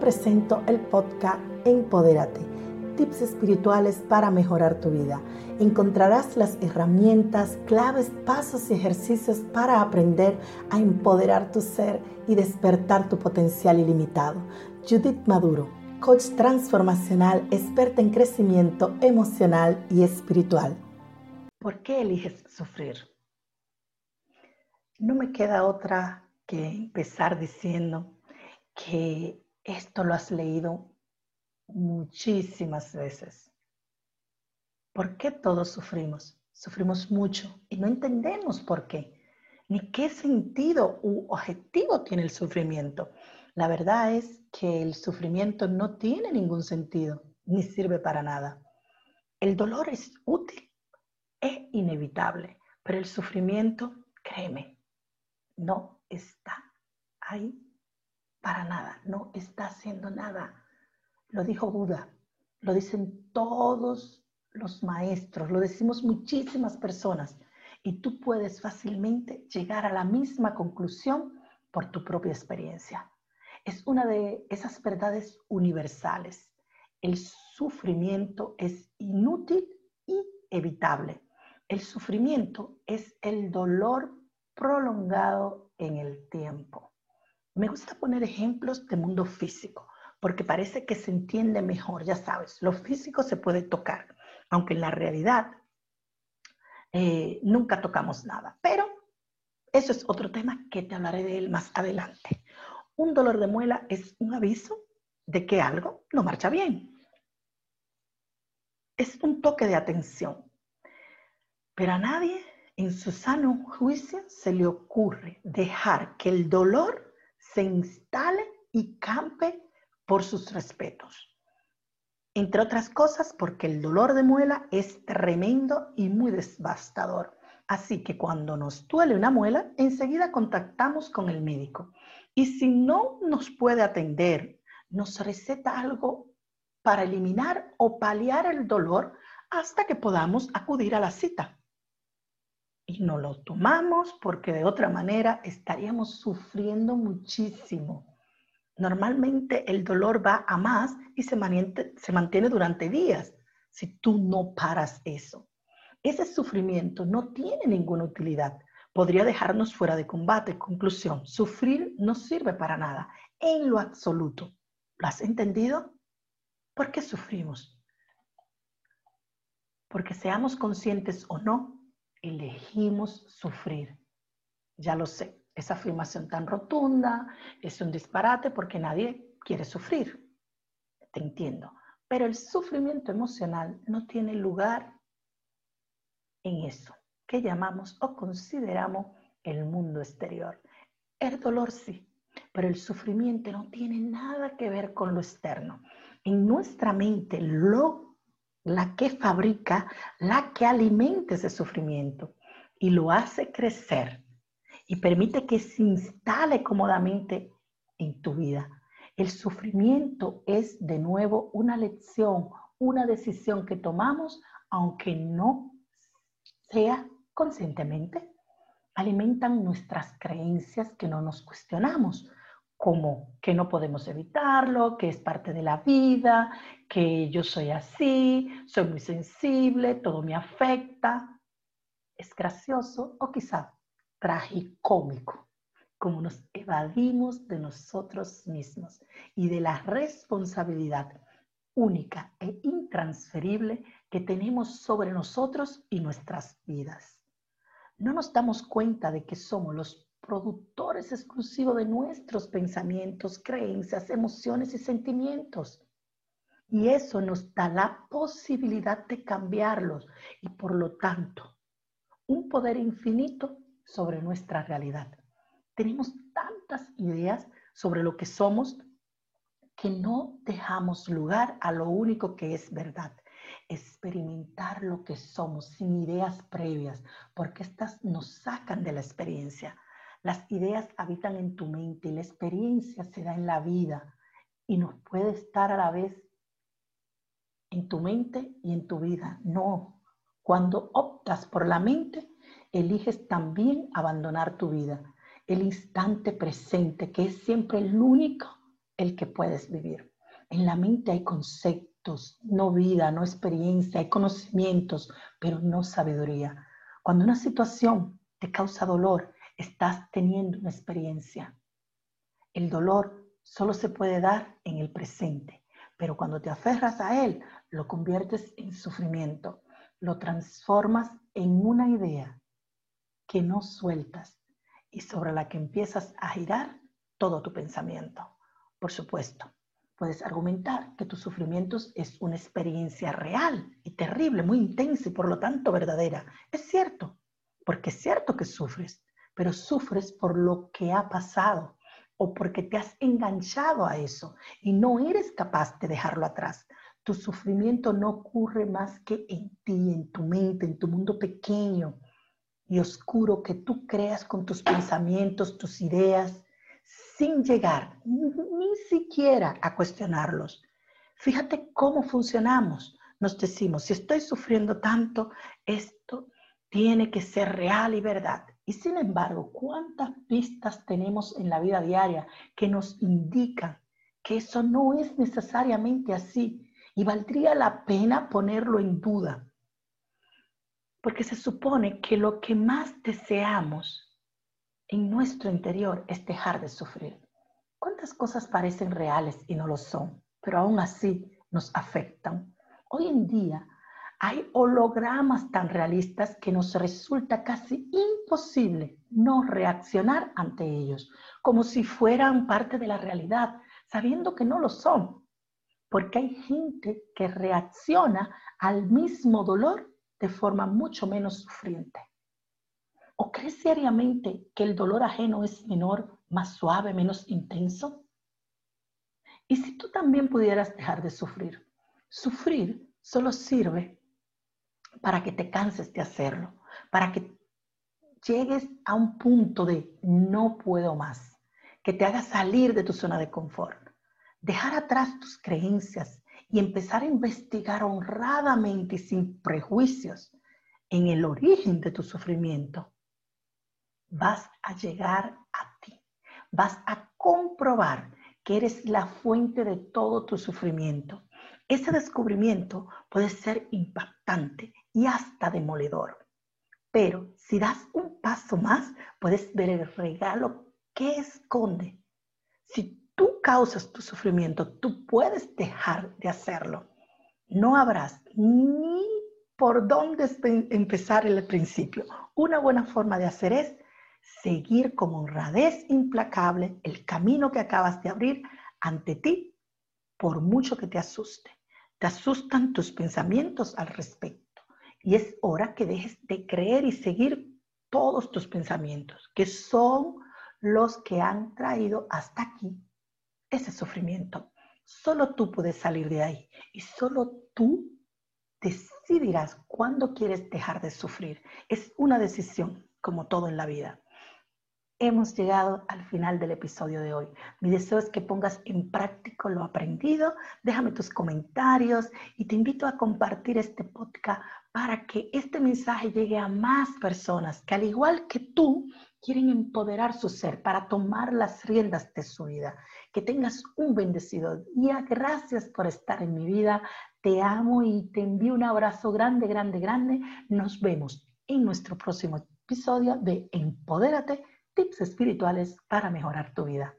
presento el podcast Empodérate, tips espirituales para mejorar tu vida. Encontrarás las herramientas, claves, pasos y ejercicios para aprender a empoderar tu ser y despertar tu potencial ilimitado. Judith Maduro, coach transformacional, experta en crecimiento emocional y espiritual. ¿Por qué eliges sufrir? No me queda otra que empezar diciendo que esto lo has leído muchísimas veces. ¿Por qué todos sufrimos? Sufrimos mucho y no entendemos por qué, ni qué sentido u objetivo tiene el sufrimiento. La verdad es que el sufrimiento no tiene ningún sentido, ni sirve para nada. El dolor es útil, es inevitable, pero el sufrimiento, créeme, no está ahí para nada, no está haciendo nada. Lo dijo Buda, lo dicen todos los maestros, lo decimos muchísimas personas y tú puedes fácilmente llegar a la misma conclusión por tu propia experiencia. Es una de esas verdades universales. El sufrimiento es inútil y evitable. El sufrimiento es el dolor prolongado en el tiempo. Me gusta poner ejemplos de mundo físico, porque parece que se entiende mejor, ya sabes, lo físico se puede tocar, aunque en la realidad eh, nunca tocamos nada. Pero eso es otro tema que te hablaré de él más adelante. Un dolor de muela es un aviso de que algo no marcha bien. Es un toque de atención. Pero a nadie en su sano juicio se le ocurre dejar que el dolor se instale y campe por sus respetos. Entre otras cosas porque el dolor de muela es tremendo y muy devastador. Así que cuando nos duele una muela, enseguida contactamos con el médico. Y si no nos puede atender, nos receta algo para eliminar o paliar el dolor hasta que podamos acudir a la cita y no lo tomamos porque de otra manera estaríamos sufriendo muchísimo. Normalmente el dolor va a más y se mantiene, se mantiene durante días si tú no paras eso. Ese sufrimiento no tiene ninguna utilidad. Podría dejarnos fuera de combate. Conclusión, sufrir no sirve para nada, en lo absoluto. ¿Lo has entendido? ¿Por qué sufrimos? Porque seamos conscientes o no, elegimos sufrir. Ya lo sé, esa afirmación tan rotunda es un disparate porque nadie quiere sufrir. Te entiendo. Pero el sufrimiento emocional no tiene lugar en eso que llamamos o consideramos el mundo exterior. El dolor sí, pero el sufrimiento no tiene nada que ver con lo externo. En nuestra mente lo la que fabrica, la que alimenta ese sufrimiento y lo hace crecer y permite que se instale cómodamente en tu vida. El sufrimiento es de nuevo una lección, una decisión que tomamos, aunque no sea conscientemente. Alimentan nuestras creencias que no nos cuestionamos como que no podemos evitarlo, que es parte de la vida, que yo soy así, soy muy sensible, todo me afecta. Es gracioso o quizá tragicómico, como nos evadimos de nosotros mismos y de la responsabilidad única e intransferible que tenemos sobre nosotros y nuestras vidas. No nos damos cuenta de que somos los productores exclusivos de nuestros pensamientos, creencias, emociones y sentimientos. Y eso nos da la posibilidad de cambiarlos y por lo tanto un poder infinito sobre nuestra realidad. Tenemos tantas ideas sobre lo que somos que no dejamos lugar a lo único que es verdad. Experimentar lo que somos sin ideas previas, porque estas nos sacan de la experiencia. Las ideas habitan en tu mente y la experiencia se da en la vida y no puede estar a la vez en tu mente y en tu vida. No. Cuando optas por la mente, eliges también abandonar tu vida. El instante presente, que es siempre el único el que puedes vivir. En la mente hay conceptos, no vida, no experiencia, hay conocimientos, pero no sabiduría. Cuando una situación te causa dolor, estás teniendo una experiencia. El dolor solo se puede dar en el presente, pero cuando te aferras a él, lo conviertes en sufrimiento, lo transformas en una idea que no sueltas y sobre la que empiezas a girar todo tu pensamiento. Por supuesto, puedes argumentar que tu sufrimiento es una experiencia real y terrible, muy intensa y por lo tanto verdadera. Es cierto, porque es cierto que sufres, pero sufres por lo que ha pasado o porque te has enganchado a eso y no eres capaz de dejarlo atrás. Tu sufrimiento no ocurre más que en ti, en tu mente, en tu mundo pequeño y oscuro que tú creas con tus pensamientos, tus ideas, sin llegar ni siquiera a cuestionarlos. Fíjate cómo funcionamos. Nos decimos, si estoy sufriendo tanto, esto tiene que ser real y verdad. Y sin embargo, ¿cuántas pistas tenemos en la vida diaria que nos indican que eso no es necesariamente así y valdría la pena ponerlo en duda? Porque se supone que lo que más deseamos en nuestro interior es dejar de sufrir. ¿Cuántas cosas parecen reales y no lo son, pero aún así nos afectan? Hoy en día hay hologramas tan realistas que nos resulta casi imposible no reaccionar ante ellos, como si fueran parte de la realidad, sabiendo que no lo son. Porque hay gente que reacciona al mismo dolor de forma mucho menos sufriente. ¿O crees seriamente que el dolor ajeno es menor, más suave, menos intenso? ¿Y si tú también pudieras dejar de sufrir? Sufrir solo sirve para que te canses de hacerlo, para que llegues a un punto de no puedo más, que te haga salir de tu zona de confort, dejar atrás tus creencias y empezar a investigar honradamente y sin prejuicios en el origen de tu sufrimiento. Vas a llegar a ti, vas a comprobar que eres la fuente de todo tu sufrimiento. Ese descubrimiento puede ser impactante y hasta demoledor. Pero si das un paso más, puedes ver el regalo que esconde. Si tú causas tu sufrimiento, tú puedes dejar de hacerlo. No habrás ni por dónde empezar el principio. Una buena forma de hacer es seguir con honradez implacable el camino que acabas de abrir ante ti, por mucho que te asuste. Te asustan tus pensamientos al respecto. Y es hora que dejes de creer y seguir todos tus pensamientos, que son los que han traído hasta aquí ese sufrimiento. Solo tú puedes salir de ahí y solo tú decidirás cuándo quieres dejar de sufrir. Es una decisión, como todo en la vida hemos llegado al final del episodio de hoy. Mi deseo es que pongas en práctico lo aprendido. Déjame tus comentarios y te invito a compartir este podcast para que este mensaje llegue a más personas que al igual que tú quieren empoderar su ser para tomar las riendas de su vida. Que tengas un bendecido día. Gracias por estar en mi vida. Te amo y te envío un abrazo grande, grande, grande. Nos vemos en nuestro próximo episodio de Empodérate tips espirituales para mejorar tu vida.